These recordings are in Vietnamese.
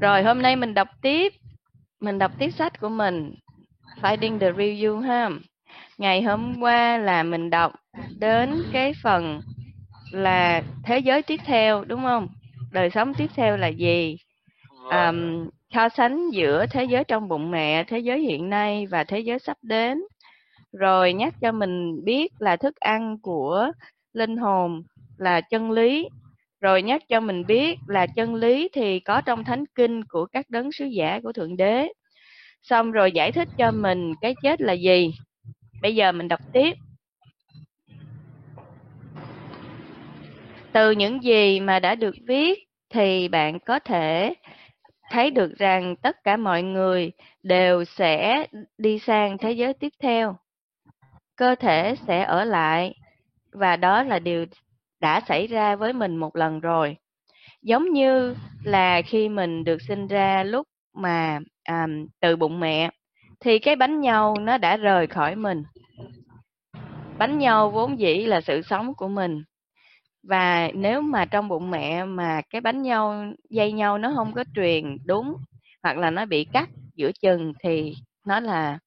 Rồi hôm nay mình đọc tiếp, mình đọc tiếp sách của mình, Finding the Real You ha. Ngày hôm qua là mình đọc đến cái phần là thế giới tiếp theo đúng không? Đời sống tiếp theo là gì? Um, so sánh giữa thế giới trong bụng mẹ, thế giới hiện nay và thế giới sắp đến. Rồi nhắc cho mình biết là thức ăn của linh hồn là chân lý. Rồi nhắc cho mình biết là chân lý thì có trong thánh kinh của các đấng sứ giả của Thượng Đế. Xong rồi giải thích cho mình cái chết là gì. Bây giờ mình đọc tiếp. Từ những gì mà đã được viết thì bạn có thể thấy được rằng tất cả mọi người đều sẽ đi sang thế giới tiếp theo. Cơ thể sẽ ở lại và đó là điều đã xảy ra với mình một lần rồi. Giống như là khi mình được sinh ra lúc mà à, từ bụng mẹ thì cái bánh nhau nó đã rời khỏi mình. Bánh nhau vốn dĩ là sự sống của mình và nếu mà trong bụng mẹ mà cái bánh nhau dây nhau nó không có truyền đúng hoặc là nó bị cắt giữa chừng thì nó là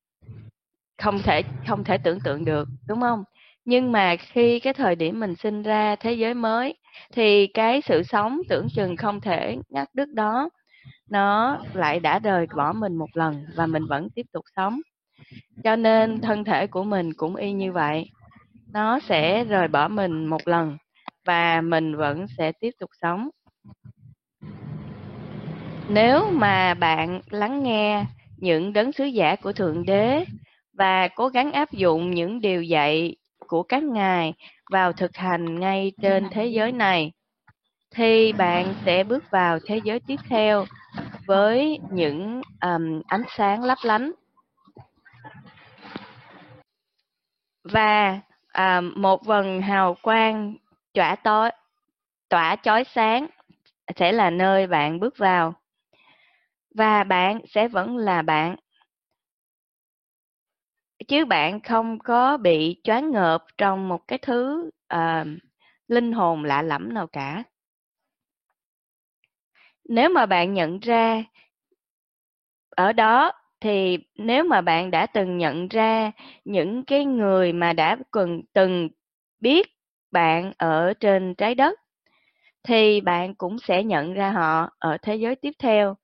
không thể không thể tưởng tượng được đúng không nhưng mà khi cái thời điểm mình sinh ra thế giới mới thì cái sự sống tưởng chừng không thể ngắt đứt đó. Nó lại đã rời bỏ mình một lần và mình vẫn tiếp tục sống. Cho nên thân thể của mình cũng y như vậy. Nó sẽ rời bỏ mình một lần và mình vẫn sẽ tiếp tục sống. Nếu mà bạn lắng nghe những đấng sứ giả của Thượng Đế và cố gắng áp dụng những điều dạy của các ngài vào thực hành ngay trên thế giới này, thì bạn sẽ bước vào thế giới tiếp theo với những um, ánh sáng lấp lánh. Và um, một vần hào quang tỏa tối tỏa chói sáng sẽ là nơi bạn bước vào và bạn sẽ vẫn là bạn chứ bạn không có bị choáng ngợp trong một cái thứ uh, linh hồn lạ lẫm nào cả. Nếu mà bạn nhận ra ở đó thì nếu mà bạn đã từng nhận ra những cái người mà đã từng từng biết bạn ở trên trái đất thì bạn cũng sẽ nhận ra họ ở thế giới tiếp theo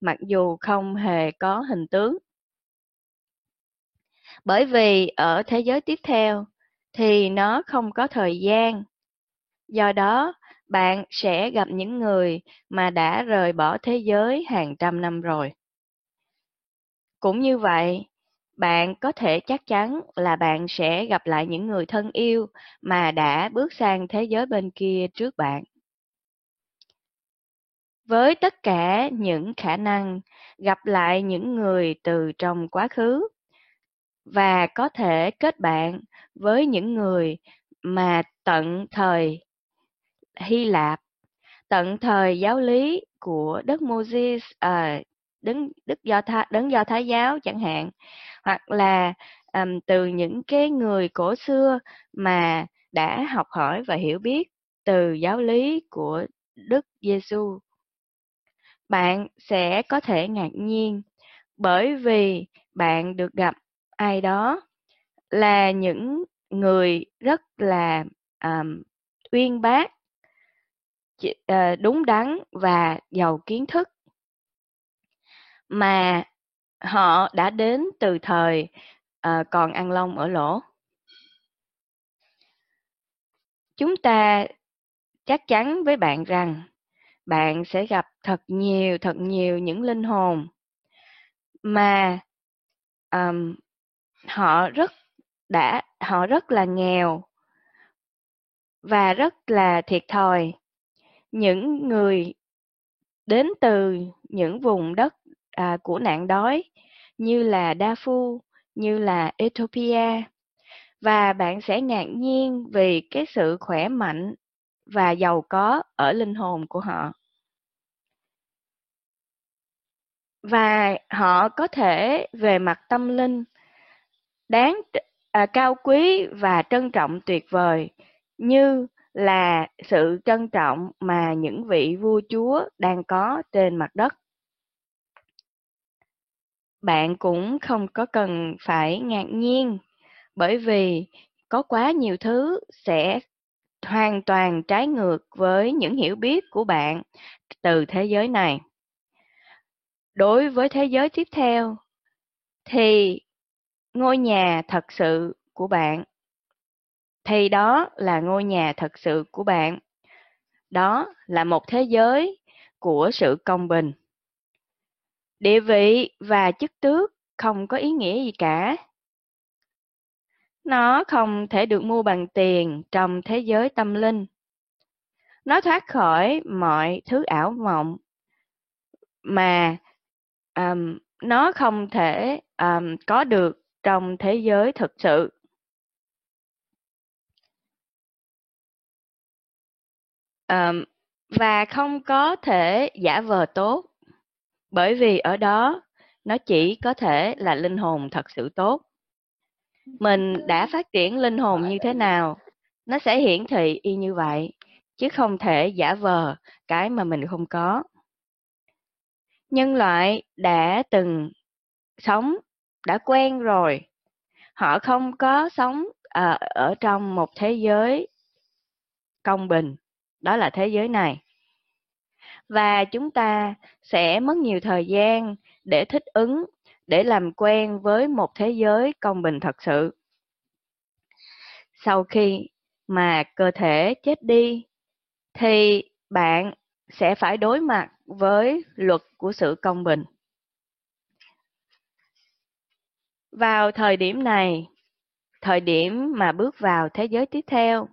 mặc dù không hề có hình tướng bởi vì ở thế giới tiếp theo thì nó không có thời gian do đó, bạn sẽ gặp những người mà đã rời bỏ thế giới hàng trăm năm rồi cũng như vậy, bạn có thể chắc chắn là bạn sẽ gặp lại những người thân yêu mà đã bước sang thế giới bên kia trước bạn. Với tất cả những khả năng gặp lại những người từ trong quá khứ và có thể kết bạn với những người mà tận thời Hy Lạp, tận thời giáo lý của Đức Moses, ờ, à, đứng đức do thái đấng do thái giáo chẳng hạn hoặc là um, từ những cái người cổ xưa mà đã học hỏi và hiểu biết từ giáo lý của Đức Giêsu. Bạn sẽ có thể ngạc nhiên bởi vì bạn được gặp ai đó là những người rất là um, uyên bác, ờ, đúng đắn và giàu kiến thức mà họ đã đến từ thời uh, còn ăn long ở lỗ. Chúng ta chắc chắn với bạn rằng bạn sẽ gặp thật nhiều thật nhiều những linh hồn mà um, họ rất đã họ rất là nghèo và rất là thiệt thòi những người đến từ những vùng đất à, của nạn đói như là đa phu như là Ethiopia. Và bạn sẽ ngạc nhiên vì cái sự khỏe mạnh và giàu có ở linh hồn của họ. Và họ có thể về mặt tâm linh đáng à, cao quý và trân trọng tuyệt vời như là sự trân trọng mà những vị vua chúa đang có trên mặt đất. Bạn cũng không có cần phải ngạc nhiên bởi vì có quá nhiều thứ sẽ hoàn toàn trái ngược với những hiểu biết của bạn từ thế giới này. Đối với thế giới tiếp theo thì ngôi nhà thật sự của bạn thì đó là ngôi nhà thật sự của bạn. Đó là một thế giới của sự công bình. Địa vị và chức tước không có ý nghĩa gì cả. Nó không thể được mua bằng tiền trong thế giới tâm linh. Nó thoát khỏi mọi thứ ảo mộng mà um, nó không thể um, có được trong thế giới thực sự. Um, và không có thể giả vờ tốt bởi vì ở đó nó chỉ có thể là linh hồn thật sự tốt mình đã phát triển linh hồn như thế nào nó sẽ hiển thị y như vậy chứ không thể giả vờ cái mà mình không có nhân loại đã từng sống đã quen rồi. Họ không có sống à, ở trong một thế giới công bình. Đó là thế giới này. Và chúng ta sẽ mất nhiều thời gian để thích ứng để làm quen với một thế giới công bình thật sự. Sau khi mà cơ thể chết đi thì bạn sẽ phải đối mặt với luật của sự công bình. Vào thời điểm này thời điểm mà bước vào thế giới tiếp theo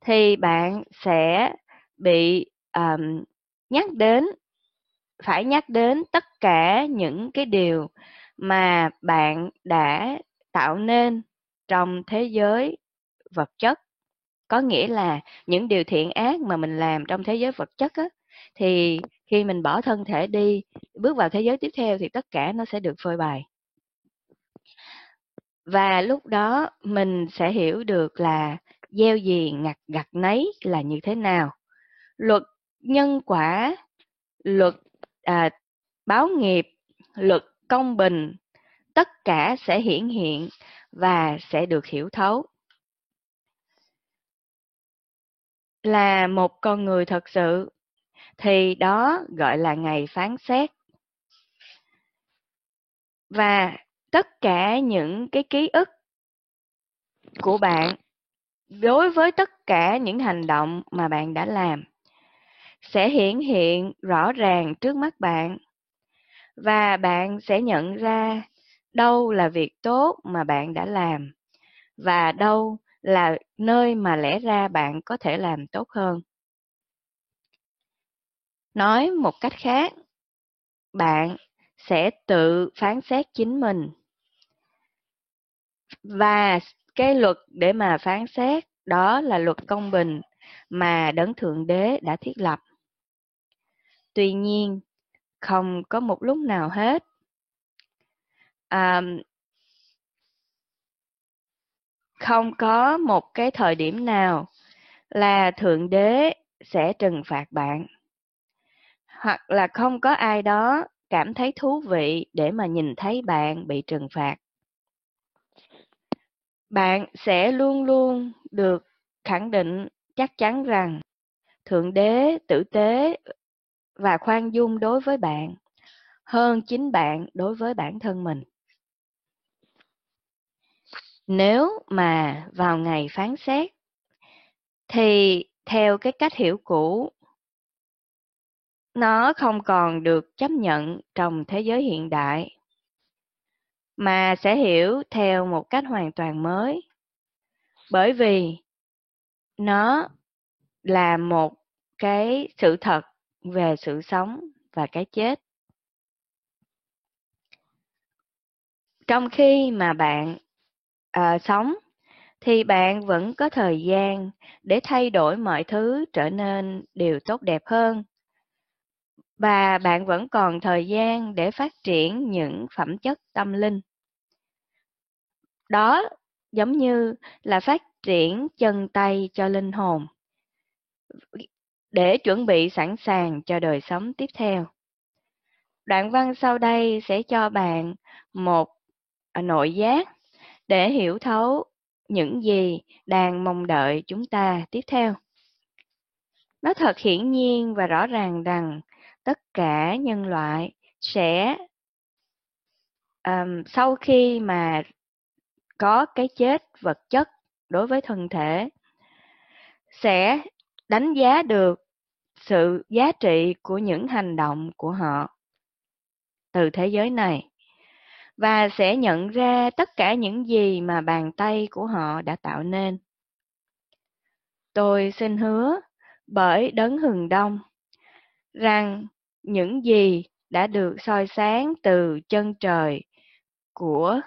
thì bạn sẽ bị um, nhắc đến phải nhắc đến tất cả những cái điều mà bạn đã tạo nên trong thế giới vật chất. Có nghĩa là những điều thiện ác mà mình làm trong thế giới vật chất á thì khi mình bỏ thân thể đi bước vào thế giới tiếp theo thì tất cả nó sẽ được phơi bày và lúc đó mình sẽ hiểu được là gieo gì ngặt gặt nấy là như thế nào. Luật nhân quả luật à, báo nghiệp luật công bình tất cả sẽ hiển hiện và sẽ được hiểu thấu. Là một con người thật sự thì đó gọi là ngày phán xét. Và tất cả những cái ký ức của bạn đối với tất cả những hành động mà bạn đã làm sẽ hiển hiện rõ ràng trước mắt bạn. Và bạn sẽ nhận ra đâu là việc tốt mà bạn đã làm và đâu là nơi mà lẽ ra bạn có thể làm tốt hơn. Nói một cách khác, bạn sẽ tự phán xét chính mình và cái luật để mà phán xét đó là luật công bình mà đấng thượng đế đã thiết lập. Tuy nhiên không có một lúc nào hết. À, không có một cái thời điểm nào là thượng đế sẽ trừng phạt bạn. Hoặc là không có ai đó cảm thấy thú vị để mà nhìn thấy bạn bị trừng phạt bạn sẽ luôn luôn được khẳng định chắc chắn rằng thượng đế, tử tế và khoan dung đối với bạn hơn chính bạn đối với bản thân mình. Nếu mà vào ngày phán xét, thì theo cái cách hiểu cũ, nó không còn được chấp nhận trong thế giới hiện đại mà sẽ hiểu theo một cách hoàn toàn mới. Bởi vì nó là một cái sự thật về sự sống và cái chết. Trong khi mà bạn à, sống thì bạn vẫn có thời gian để thay đổi mọi thứ trở nên điều tốt đẹp hơn. Và bạn vẫn còn thời gian để phát triển những phẩm chất tâm linh đó giống như là phát triển chân tay cho linh hồn để chuẩn bị sẵn sàng cho đời sống tiếp theo. Đoạn văn sau đây sẽ cho bạn một à, nội giác để hiểu thấu những gì đang mong đợi chúng ta tiếp theo. Nó thật hiển nhiên và rõ ràng rằng tất cả nhân loại sẽ um, sau khi mà có cái chết vật chất đối với thân thể, sẽ đánh giá được sự giá trị của những hành động của họ từ thế giới này và sẽ nhận ra tất cả những gì mà bàn tay của họ đã tạo nên. Tôi xin hứa bởi đấng hừng đông rằng những gì đã được soi sáng từ chân trời của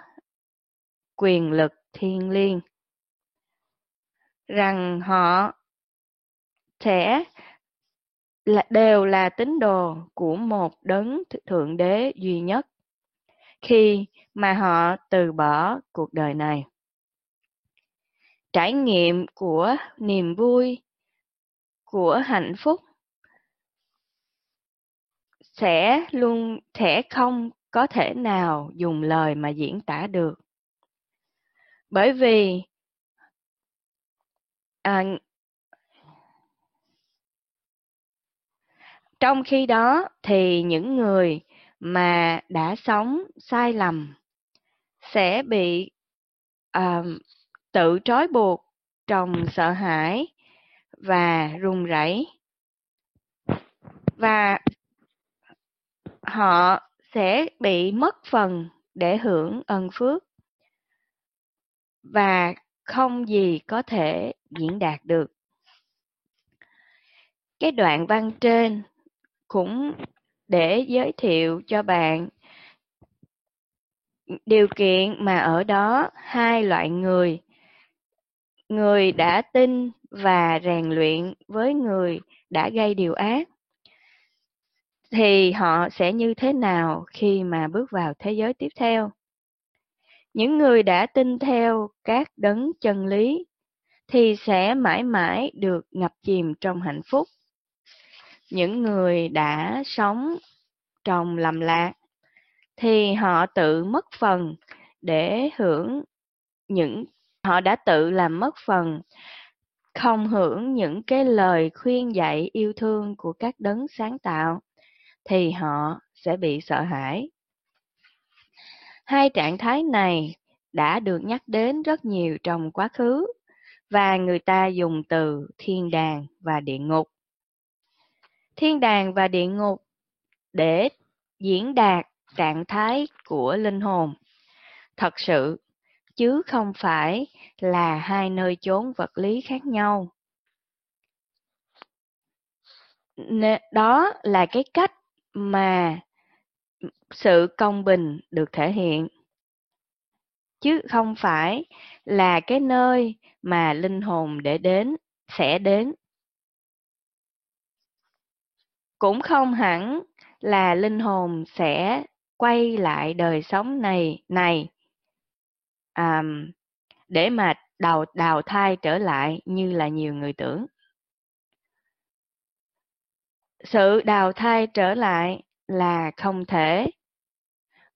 quyền lực thiên liêng rằng họ sẽ là, đều là tín đồ của một đấng thượng đế duy nhất khi mà họ từ bỏ cuộc đời này. Trải nghiệm của niềm vui, của hạnh phúc sẽ luôn sẽ không có thể nào dùng lời mà diễn tả được. Bởi vì à, trong khi đó thì những người mà đã sống sai lầm sẽ bị à, tự trói buộc trong sợ hãi và run rẩy. Và họ sẽ bị mất phần để hưởng ân phước và không gì có thể diễn đạt được. Cái đoạn văn trên cũng để giới thiệu cho bạn điều kiện mà ở đó hai loại người người đã tin và rèn luyện với người đã gây điều ác. Thì họ sẽ như thế nào khi mà bước vào thế giới tiếp theo? Những người đã tin theo các đấng chân lý thì sẽ mãi mãi được ngập chìm trong hạnh phúc. Những người đã sống trong lầm lạc thì họ tự mất phần để hưởng những, họ đã tự làm mất phần, không hưởng những cái lời khuyên dạy yêu thương của các đấng sáng tạo thì họ sẽ bị sợ hãi hai trạng thái này đã được nhắc đến rất nhiều trong quá khứ, và người ta dùng từ thiên đàng và địa ngục. Thiên đàng và địa ngục để diễn đạt trạng thái của linh hồn, thật sự, chứ không phải là hai nơi chốn vật lý khác nhau. Đó là cái cách mà sự công bình được thể hiện. Chứ không phải là cái nơi mà linh hồn để đến sẽ đến. Cũng không hẳn là linh hồn sẽ quay lại đời sống này này à, để mà đào đào thai trở lại như là nhiều người tưởng. Sự đào thai trở lại là không thể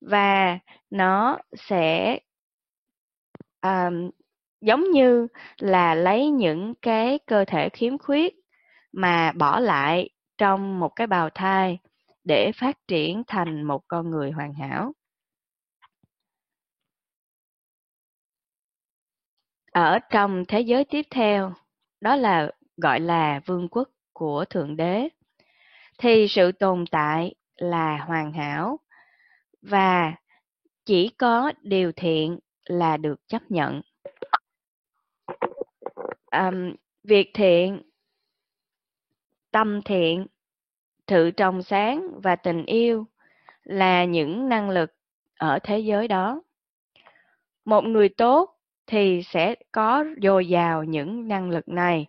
và nó sẽ um, giống như là lấy những cái cơ thể khiếm khuyết mà bỏ lại trong một cái bào thai để phát triển thành một con người hoàn hảo. Ở trong thế giới tiếp theo, đó là gọi là vương quốc của Thượng Đế, thì sự tồn tại là hoàn hảo và chỉ có điều thiện là được chấp nhận. Um, việc thiện tâm thiện, sự trong sáng và tình yêu là những năng lực ở thế giới đó. Một người tốt thì sẽ có dồi dào những năng lực này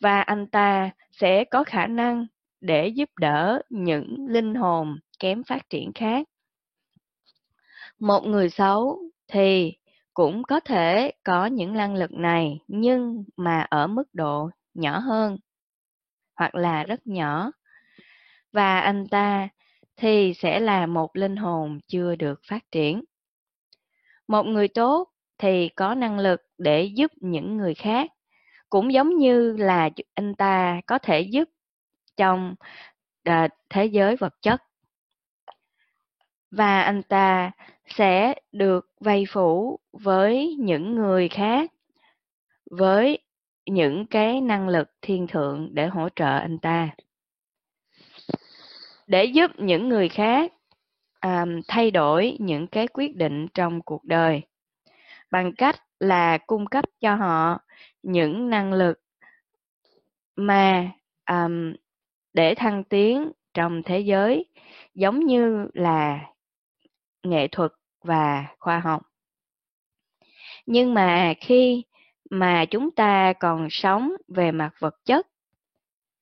và anh ta sẽ có khả năng để giúp đỡ những linh hồn kém phát triển khác. Một người xấu thì cũng có thể có những năng lực này nhưng mà ở mức độ nhỏ hơn hoặc là rất nhỏ. Và anh ta thì sẽ là một linh hồn chưa được phát triển. Một người tốt thì có năng lực để giúp những người khác, cũng giống như là anh ta có thể giúp trong à, thế giới vật chất. Và anh ta sẽ được vây phủ với những người khác, với những cái năng lực thiên thượng để hỗ trợ anh ta. Để giúp những người khác um, thay đổi những cái quyết định trong cuộc đời bằng cách là cung cấp cho họ những năng lực mà um, để thăng tiến trong thế giới giống như là nghệ thuật và khoa học. Nhưng mà khi mà chúng ta còn sống về mặt vật chất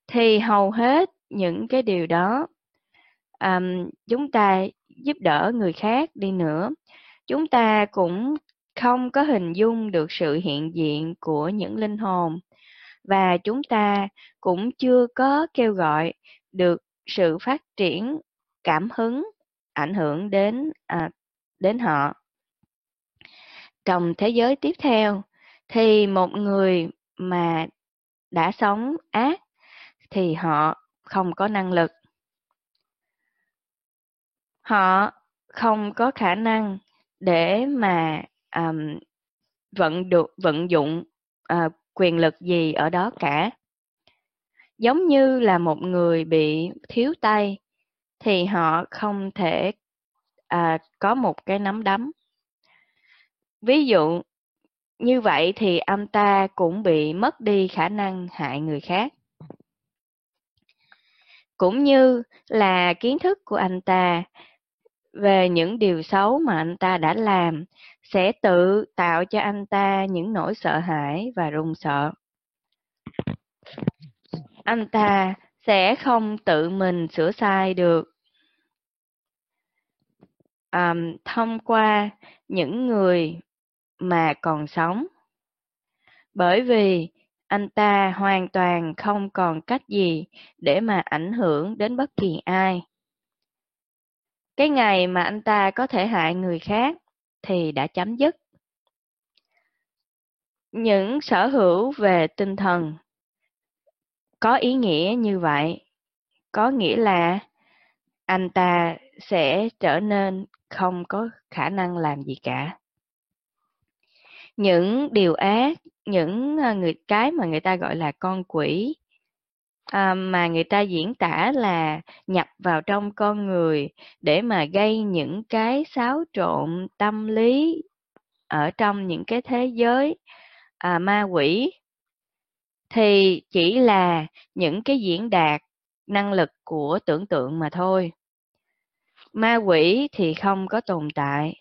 thì hầu hết những cái điều đó um, chúng ta giúp đỡ người khác đi nữa. Chúng ta cũng không có hình dung được sự hiện diện của những linh hồn và chúng ta cũng chưa có kêu gọi được sự phát triển cảm hứng ảnh hưởng đến à, đến họ. Trong thế giới tiếp theo thì một người mà đã sống ác thì họ không có năng lực. Họ không có khả năng để mà um, vận được vận dụng uh, quyền lực gì ở đó cả. Giống như là một người bị thiếu tay thì họ không thể à, có một cái nắm đấm. Ví dụ như vậy thì anh ta cũng bị mất đi khả năng hại người khác. Cũng như là kiến thức của anh ta về những điều xấu mà anh ta đã làm sẽ tự tạo cho anh ta những nỗi sợ hãi và run sợ. Anh ta sẽ không tự mình sửa sai được. À, thông qua những người mà còn sống. Bởi vì anh ta hoàn toàn không còn cách gì để mà ảnh hưởng đến bất kỳ ai. Cái ngày mà anh ta có thể hại người khác thì đã chấm dứt. Những sở hữu về tinh thần có ý nghĩa như vậy, có nghĩa là anh ta sẽ trở nên không có khả năng làm gì cả. Những điều ác, những à, người, cái mà người ta gọi là con quỷ à, mà người ta diễn tả là nhập vào trong con người để mà gây những cái xáo trộn tâm lý ở trong những cái thế giới. À, ma quỷ thì chỉ là những cái diễn đạt năng lực của tưởng tượng mà thôi. Ma quỷ thì không có tồn tại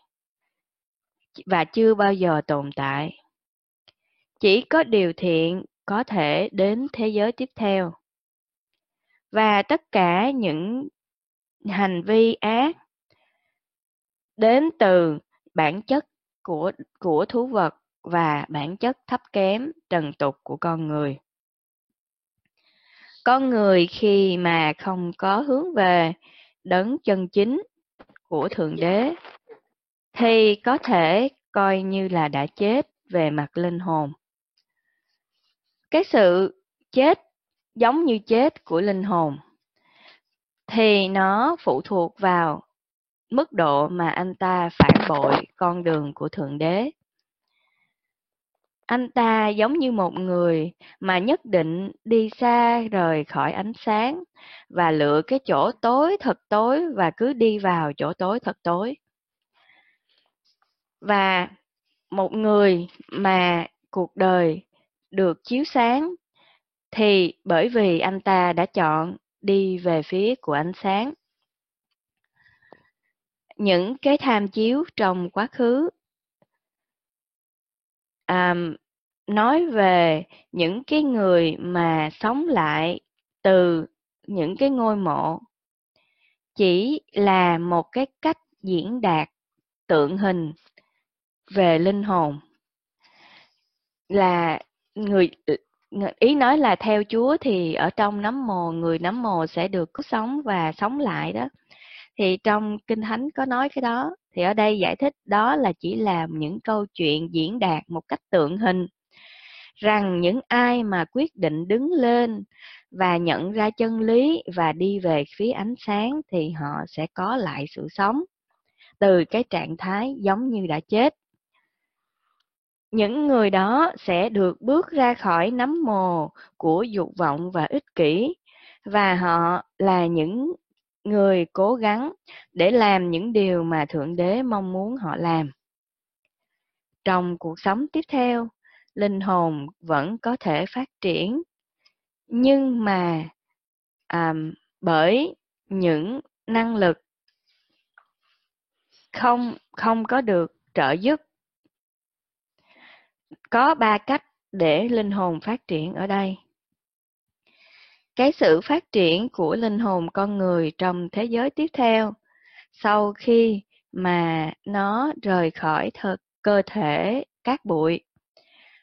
và chưa bao giờ tồn tại. Chỉ có điều thiện có thể đến thế giới tiếp theo và tất cả những hành vi ác đến từ bản chất của của thú vật và bản chất thấp kém, trần tục của con người. Con người khi mà không có hướng về đấng chân chính của thượng đế thì có thể coi như là đã chết về mặt linh hồn. Cái sự chết giống như chết của linh hồn, thì nó phụ thuộc vào mức độ mà anh ta phản bội con đường của thượng đế. Anh ta giống như một người mà nhất định đi xa rời khỏi ánh sáng và lựa cái chỗ tối thật tối và cứ đi vào chỗ tối thật tối. Và một người mà cuộc đời được chiếu sáng thì bởi vì anh ta đã chọn đi về phía của ánh sáng. Những cái tham chiếu trong quá khứ à, nói về những cái người mà sống lại từ những cái ngôi mộ chỉ là một cái cách diễn đạt tượng hình về linh hồn. Là người ý nói là theo Chúa thì ở trong nấm mồ người nấm mồ sẽ được cứu sống và sống lại đó. Thì trong Kinh Thánh có nói cái đó, thì ở đây giải thích đó là chỉ là những câu chuyện diễn đạt một cách tượng hình rằng những ai mà quyết định đứng lên và nhận ra chân lý và đi về phía ánh sáng thì họ sẽ có lại sự sống từ cái trạng thái giống như đã chết những người đó sẽ được bước ra khỏi nấm mồ của dục vọng và ích kỷ và họ là những người cố gắng để làm những điều mà thượng đế mong muốn họ làm. Trong cuộc sống tiếp theo linh hồn vẫn có thể phát triển nhưng mà à, bởi những năng lực không không có được trợ giúp có ba cách để linh hồn phát triển ở đây. Cái sự phát triển của linh hồn con người trong thế giới tiếp theo, sau khi mà nó rời khỏi thực cơ thể cát bụi,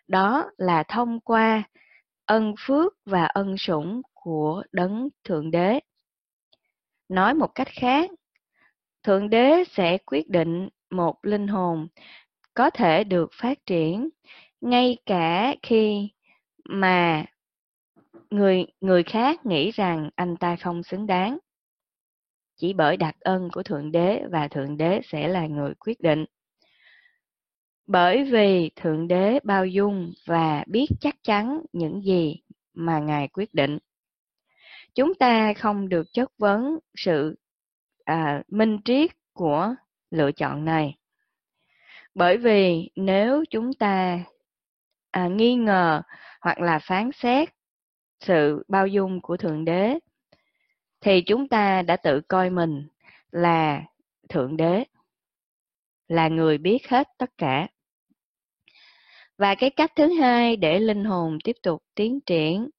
đó là thông qua ân phước và ân sủng của đấng thượng đế. Nói một cách khác, thượng đế sẽ quyết định một linh hồn có thể được phát triển ngay cả khi mà người người khác nghĩ rằng anh ta không xứng đáng. Chỉ bởi đặc ân của thượng đế và thượng đế sẽ là người quyết định. Bởi vì thượng đế bao dung và biết chắc chắn những gì mà ngài quyết định. Chúng ta không được chất vấn sự à, minh triết của lựa chọn này bởi vì nếu chúng ta à, nghi ngờ hoặc là phán xét sự bao dung của thượng đế thì chúng ta đã tự coi mình là thượng đế là người biết hết tất cả. Và cái cách thứ hai để linh hồn tiếp tục tiến triển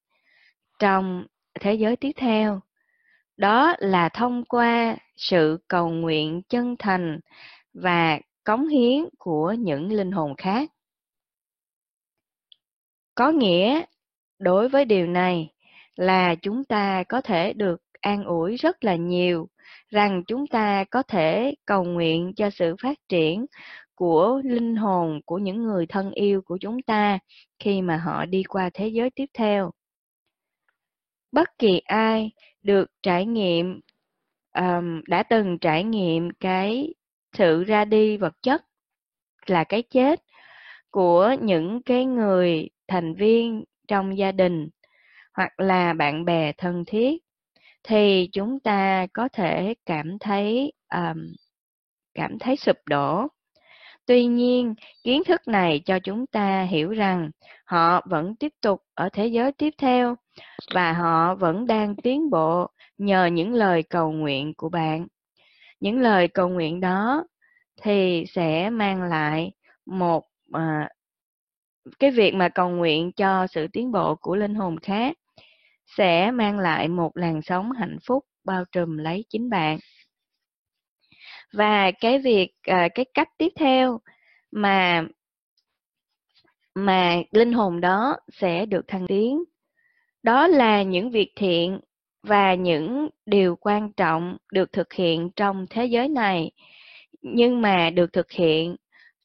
trong thế giới tiếp theo đó là thông qua sự cầu nguyện chân thành và cống hiến của những linh hồn khác. Có nghĩa đối với điều này là chúng ta có thể được an ủi rất là nhiều rằng chúng ta có thể cầu nguyện cho sự phát triển của linh hồn của những người thân yêu của chúng ta khi mà họ đi qua thế giới tiếp theo. Bất kỳ ai được trải nghiệm um, đã từng trải nghiệm cái sự ra đi vật chất là cái chết của những cái người thành viên trong gia đình hoặc là bạn bè thân thiết thì chúng ta có thể cảm thấy um, cảm thấy sụp đổ. Tuy nhiên kiến thức này cho chúng ta hiểu rằng họ vẫn tiếp tục ở thế giới tiếp theo và họ vẫn đang tiến bộ nhờ những lời cầu nguyện của bạn những lời cầu nguyện đó thì sẽ mang lại một à, cái việc mà cầu nguyện cho sự tiến bộ của linh hồn khác sẽ mang lại một làn sóng hạnh phúc bao trùm lấy chính bạn. Và cái việc à, cái cách tiếp theo mà mà linh hồn đó sẽ được thăng tiến đó là những việc thiện và những điều quan trọng được thực hiện trong thế giới này nhưng mà được thực hiện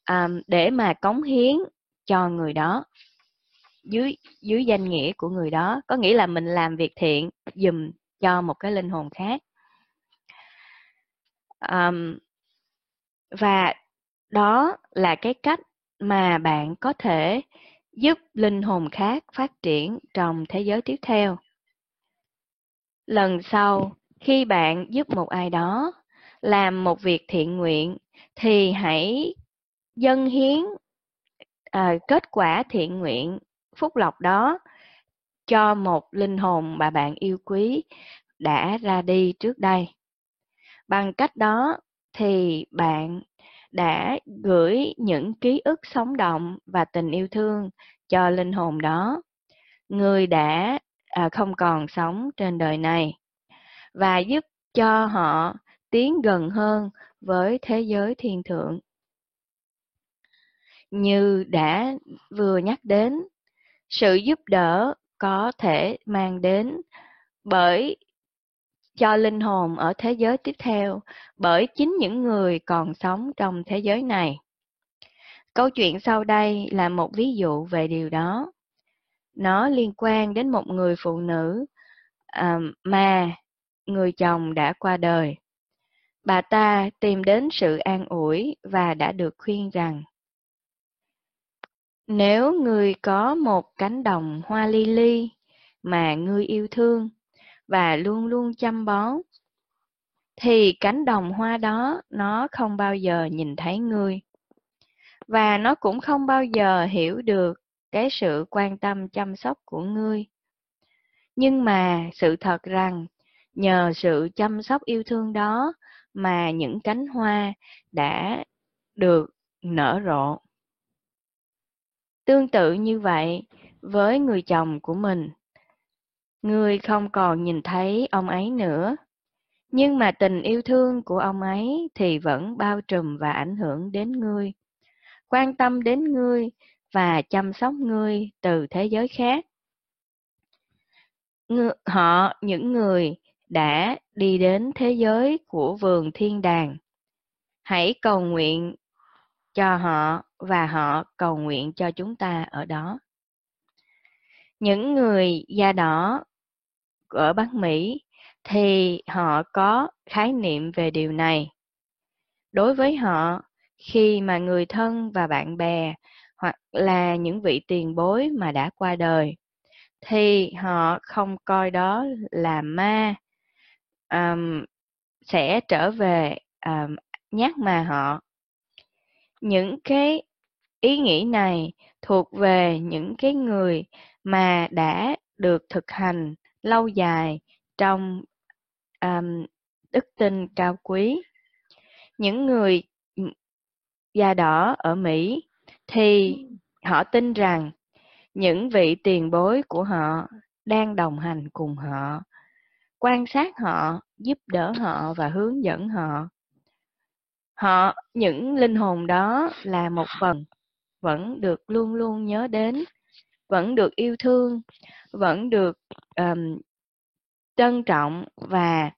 um, để mà cống hiến cho người đó dưới dưới danh nghĩa của người đó. Có nghĩa là mình làm việc thiện dùm cho một cái linh hồn khác. Um, và đó là cái cách mà bạn có thể giúp linh hồn khác phát triển trong thế giới tiếp theo lần sau khi bạn giúp một ai đó làm một việc thiện nguyện thì hãy dâng hiến à, kết quả thiện nguyện phúc lộc đó cho một linh hồn mà bạn yêu quý đã ra đi trước đây. Bằng cách đó thì bạn đã gửi những ký ức sống động và tình yêu thương cho linh hồn đó. Người đã à, không còn sống trên đời này và giúp cho họ tiến gần hơn với thế giới thiên thượng như đã vừa nhắc đến Sự giúp đỡ có thể mang đến bởi cho linh hồn ở thế giới tiếp theo bởi chính những người còn sống trong thế giới này. Câu chuyện sau đây là một ví dụ về điều đó. Nó liên quan đến một người phụ nữ à, mà người chồng đã qua đời. Bà ta tìm đến sự an ủi và đã được khuyên rằng nếu người có một cánh đồng hoa ly ly mà ngươi yêu thương và luôn luôn chăm bón, thì cánh đồng hoa đó nó không bao giờ nhìn thấy ngươi. Và nó cũng không bao giờ hiểu được cái sự quan tâm chăm sóc của ngươi. Nhưng mà sự thật rằng, nhờ sự chăm sóc yêu thương đó mà những cánh hoa đã được nở rộ. Tương tự như vậy với người chồng của mình. Người không còn nhìn thấy ông ấy nữa, nhưng mà tình yêu thương của ông ấy thì vẫn bao trùm và ảnh hưởng đến ngươi, quan tâm đến ngươi và chăm sóc ngươi từ thế giới khác. Họ, những người đã đi đến thế giới của vườn thiên đàng. Hãy cầu nguyện cho họ và họ cầu nguyện cho chúng ta ở đó. Những người da đỏ ở Bắc Mỹ thì họ có khái niệm về điều này. Đối với họ, khi mà người thân và bạn bè hoặc là những vị tiền bối mà đã qua đời thì họ không coi đó là ma um, sẽ trở về um, nhắc mà họ. Những cái ý nghĩ này thuộc về những cái người mà đã được thực hành lâu dài trong um, đức tin cao quý. Những người da đỏ ở mỹ thì họ tin rằng những vị tiền bối của họ đang đồng hành cùng họ quan sát họ giúp đỡ họ và hướng dẫn họ. Họ những linh hồn đó là một phần vẫn được luôn luôn nhớ đến vẫn được yêu thương vẫn được um, trân trọng và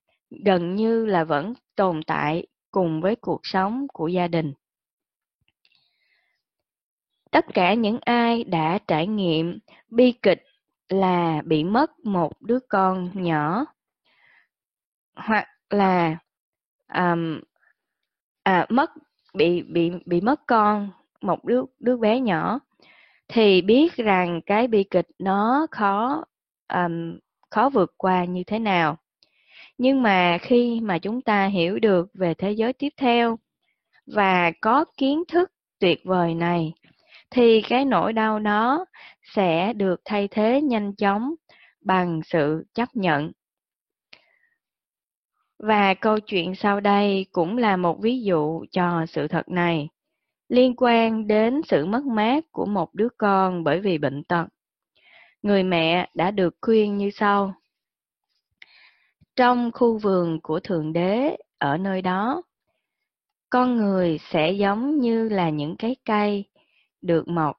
gần như là vẫn tồn tại cùng với cuộc sống của gia đình tất cả những ai đã trải nghiệm bi kịch là bị mất một đứa con nhỏ. Hoặc là um, à, mất bị bị bị mất con một đứa đứa bé nhỏ. Thì biết rằng cái bi kịch nó khó um, khó vượt qua như thế nào. Nhưng mà khi mà chúng ta hiểu được về thế giới tiếp theo và có kiến thức tuyệt vời này thì cái nỗi đau đó sẽ được thay thế nhanh chóng bằng sự chấp nhận và câu chuyện sau đây cũng là một ví dụ cho sự thật này, liên quan đến sự mất mát của một đứa con bởi vì bệnh tật. Người mẹ đã được khuyên như sau. Trong khu vườn của Thượng Đế ở nơi đó, con người sẽ giống như là những cái cây được mọc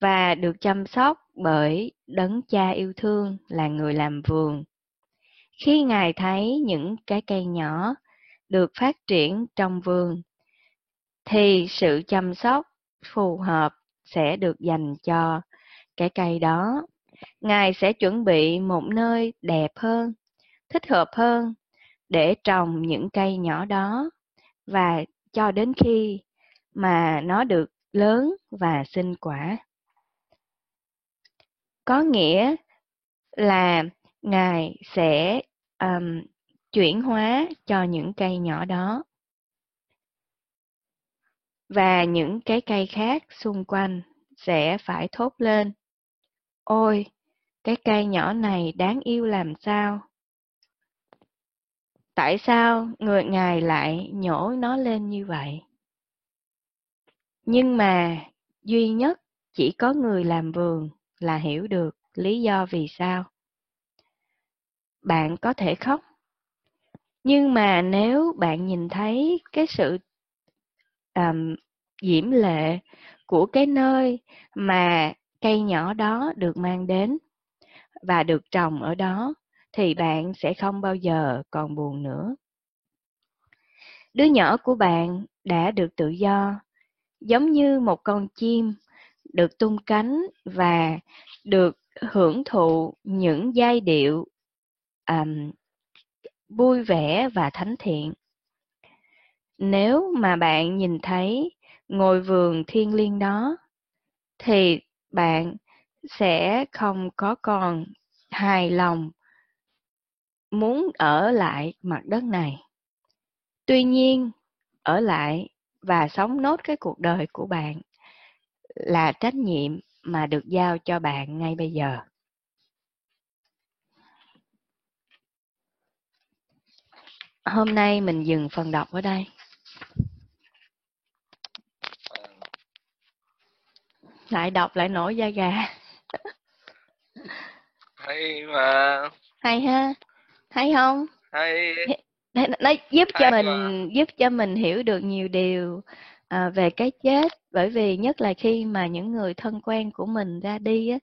và được chăm sóc bởi đấng cha yêu thương là người làm vườn khi Ngài thấy những cái cây nhỏ được phát triển trong vườn, thì sự chăm sóc phù hợp sẽ được dành cho cái cây đó. Ngài sẽ chuẩn bị một nơi đẹp hơn, thích hợp hơn để trồng những cây nhỏ đó và cho đến khi mà nó được lớn và sinh quả. Có nghĩa là Ngài sẽ um, chuyển hóa cho những cây nhỏ đó. Và những cái cây khác xung quanh sẽ phải thốt lên. Ôi, cái cây nhỏ này đáng yêu làm sao? Tại sao người ngài lại nhổ nó lên như vậy? Nhưng mà duy nhất chỉ có người làm vườn là hiểu được lý do vì sao bạn có thể khóc nhưng mà nếu bạn nhìn thấy cái sự um, diễm lệ của cái nơi mà cây nhỏ đó được mang đến và được trồng ở đó thì bạn sẽ không bao giờ còn buồn nữa. Đứa nhỏ của bạn đã được tự do, giống như một con chim được tung cánh và được hưởng thụ những giai điệu um, vui vẻ và thánh thiện. Nếu mà bạn nhìn thấy ngôi vườn thiên liêng đó, thì bạn sẽ không có còn hài lòng muốn ở lại mặt đất này. Tuy nhiên, ở lại và sống nốt cái cuộc đời của bạn là trách nhiệm mà được giao cho bạn ngay bây giờ. Hôm nay mình dừng phần đọc ở đây. Lại đọc lại nổi da gà. Hay mà. Hay ha. Hay không? Hay. Nó giúp cho mình mà. giúp cho mình hiểu được nhiều điều à, về cái chết. Bởi vì nhất là khi mà những người thân quen của mình ra đi á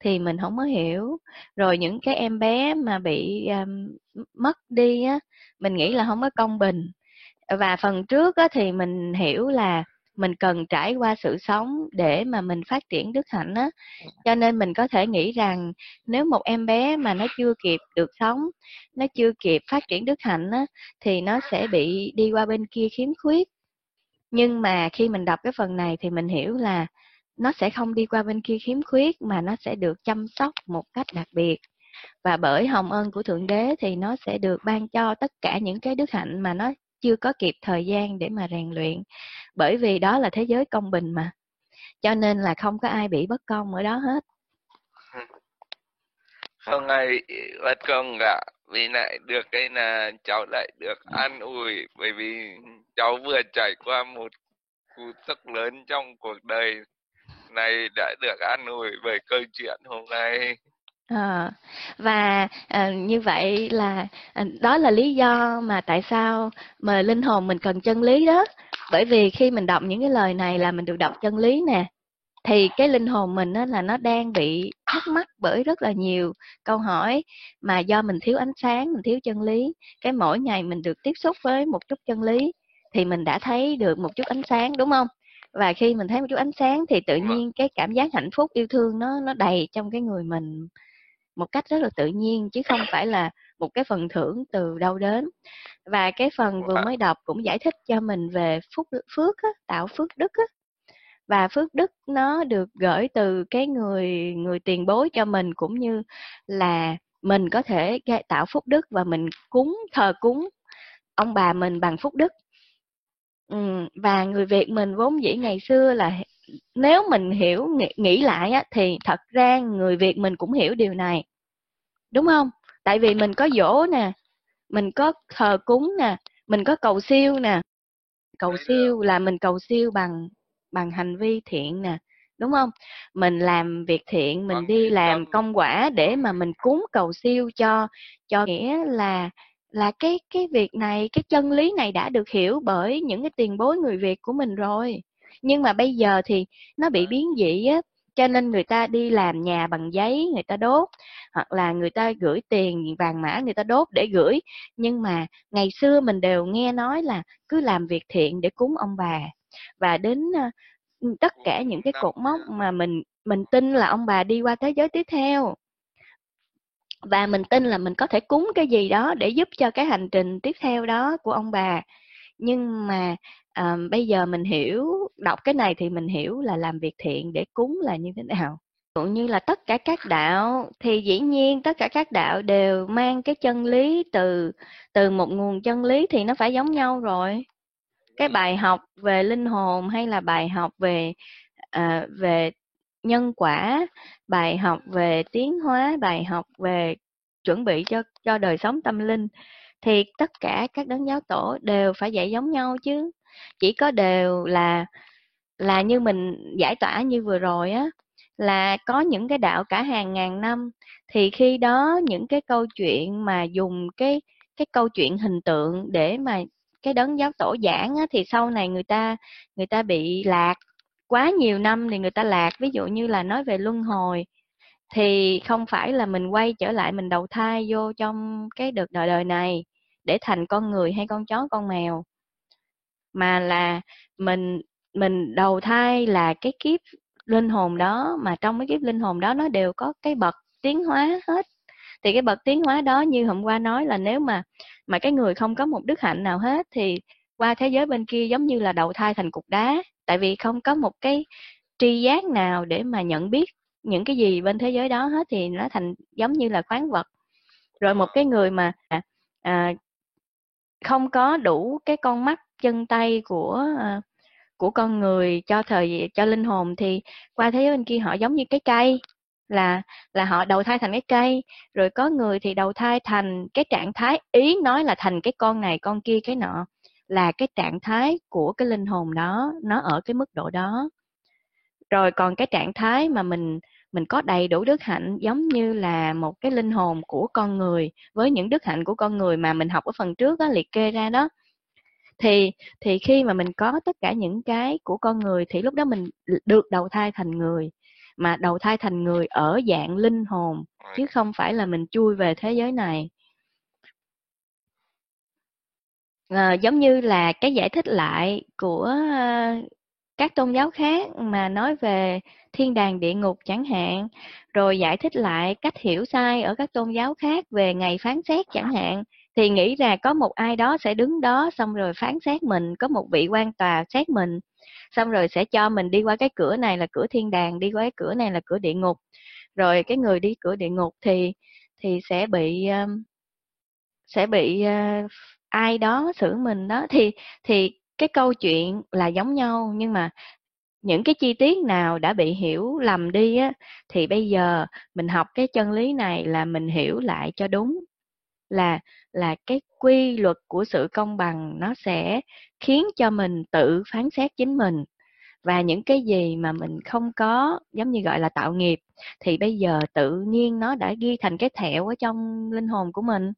thì mình không có hiểu. Rồi những cái em bé mà bị um, mất đi á mình nghĩ là không có công bình. Và phần trước á thì mình hiểu là mình cần trải qua sự sống để mà mình phát triển đức hạnh á. Cho nên mình có thể nghĩ rằng nếu một em bé mà nó chưa kịp được sống, nó chưa kịp phát triển đức hạnh á, thì nó sẽ bị đi qua bên kia khiếm khuyết. Nhưng mà khi mình đọc cái phần này thì mình hiểu là nó sẽ không đi qua bên kia khiếm khuyết mà nó sẽ được chăm sóc một cách đặc biệt. Và bởi hồng ân của thượng đế thì nó sẽ được ban cho tất cả những cái đức hạnh mà nó chưa có kịp thời gian để mà rèn luyện, bởi vì đó là thế giới công bình mà cho nên là không có ai bị bất công ở đó hết ừ. Không ai bất công cả. Vì lại được cái là cháu lại được an ủi, bởi vì cháu vừa trải qua một cú sốc lớn trong cuộc đời này đã được an ủi bởi câu chuyện hôm nay. À, và à, như vậy là à, đó là lý do mà tại sao mà linh hồn mình cần chân lý đó. Bởi vì khi mình đọc những cái lời này là mình được đọc chân lý nè thì cái linh hồn mình á, là nó đang bị thắc mắc bởi rất là nhiều câu hỏi mà do mình thiếu ánh sáng mình thiếu chân lý. Cái mỗi ngày mình được tiếp xúc với một chút chân lý thì mình đã thấy được một chút ánh sáng đúng không? Và khi mình thấy một chút ánh sáng thì tự nhiên cái cảm giác hạnh phúc yêu thương nó nó đầy trong cái người mình một cách rất là tự nhiên chứ không phải là một cái phần thưởng từ đâu đến. Và cái phần vừa mới đọc cũng giải thích cho mình về phúc phước á, tạo phước đức á. và phước đức nó được gửi từ cái người người tiền bối cho mình cũng như là mình có thể tạo phúc đức và mình cúng thờ cúng ông bà mình bằng phúc đức. Ừ, và người Việt mình vốn dĩ ngày xưa là nếu mình hiểu nghĩ, nghĩ lại á, thì thật ra người Việt mình cũng hiểu điều này. Đúng không? Tại vì mình có dỗ nè mình có thờ cúng nè mình có cầu siêu nè. Cầu siêu là mình cầu siêu bằng bằng hành vi thiện nè đúng không? Mình làm việc thiện mình đi làm công quả để mà mình cúng cầu siêu cho cho nghĩa là là cái cái việc này cái chân lý này đã được hiểu bởi những cái tiền bối người Việt của mình rồi nhưng mà bây giờ thì nó bị biến dị á cho nên người ta đi làm nhà bằng giấy người ta đốt hoặc là người ta gửi tiền vàng mã người ta đốt để gửi. Nhưng mà ngày xưa mình đều nghe nói là cứ làm việc thiện để cúng ông bà. Và đến tất cả những cái cột mốc mà mình mình tin là ông bà đi qua thế giới tiếp theo. Và mình tin là mình có thể cúng cái gì đó để giúp cho cái hành trình tiếp theo đó của ông bà. Nhưng mà um, bây giờ mình hiểu đọc cái này thì mình hiểu là làm việc thiện để cúng là như thế nào. Cũng như là tất cả các đạo thì dĩ nhiên tất cả các đạo đều mang cái chân lý từ từ một nguồn chân lý thì nó phải giống nhau rồi. Cái bài học về linh hồn hay là bài học về à, về nhân quả bài học về tiến hóa bài học về chuẩn bị cho cho đời sống tâm linh thì tất cả các đấng giáo tổ đều phải dạy giống nhau chứ chỉ có đều là là như mình giải tỏa như vừa rồi á là có những cái đạo cả hàng ngàn năm. Thì khi đó những cái câu chuyện mà dùng cái cái câu chuyện hình tượng để mà cái đấng giáo tổ giảng á, thì sau này người ta người ta bị lạc quá nhiều năm thì người ta lạc. Ví dụ như là nói về luân hồi thì không phải là mình quay trở lại mình đầu thai vô trong cái đợt đời đời này để thành con người hay con chó con mèo mà là mình mình đầu thai là cái kiếp linh hồn đó mà trong cái kiếp linh hồn đó nó đều có cái bậc tiến hóa hết. Thì cái bậc tiến hóa đó như hôm qua nói là nếu mà mà cái người không có một đức hạnh nào hết thì qua thế giới bên kia giống như là đầu thai thành cục đá. Tại vì không có một cái tri giác nào để mà nhận biết những cái gì bên thế giới đó hết thì nó thành giống như là khoáng vật. Rồi một cái người mà à, không có đủ cái con mắt chân tay của ờ, của con người cho thời, cho linh hồn thì qua thế giới bên kia họ giống như cái cây, là là họ đầu thai thành cái cây. Rồi có người thì đầu thai thành cái trạng thái, ý nói là thành cái con này, con kia, cái nọ, là cái trạng thái của cái linh hồn đó, nó ở cái mức độ đó. Rồi còn cái trạng thái mà mình mình có đầy đủ đức hạnh giống như là một cái linh hồn của con người, với những đức hạnh của con người mà mình học ở phần trước đó liệt kê ra đó thì thì khi mà mình có tất cả những cái của con người thì lúc đó mình được đầu thai thành người. Mà đầu thai thành người ở dạng linh hồn chứ không phải là mình chui về thế giới này. À, giống như là cái giải thích lại của uh, các tôn giáo khác mà nói về thiên đàng địa ngục chẳng hạn rồi giải thích lại cách hiểu sai ở các tôn giáo khác về ngày phán xét chẳng hạn thì nghĩ là có một ai đó sẽ đứng đó, xong rồi phán xét mình, có một vị quan tòa xét mình, xong rồi sẽ cho mình đi qua cái cửa này là cửa thiên đàng, đi qua cái cửa này là cửa địa ngục. Rồi cái người đi cửa địa ngục thì thì sẽ bị um, sẽ bị uh, ai đó xử mình đó. Thì thì cái câu chuyện là giống nhau, nhưng mà những cái chi tiết nào đã bị hiểu lầm đi á, thì bây giờ mình học cái chân lý này là mình hiểu lại cho đúng là là cái quy luật của sự công bằng nó sẽ khiến cho mình tự phán xét chính mình. Và những cái gì mà mình không có, giống như gọi là tạo nghiệp, thì bây giờ tự nhiên nó đã ghi thành cái thẹo ở trong linh hồn của mình.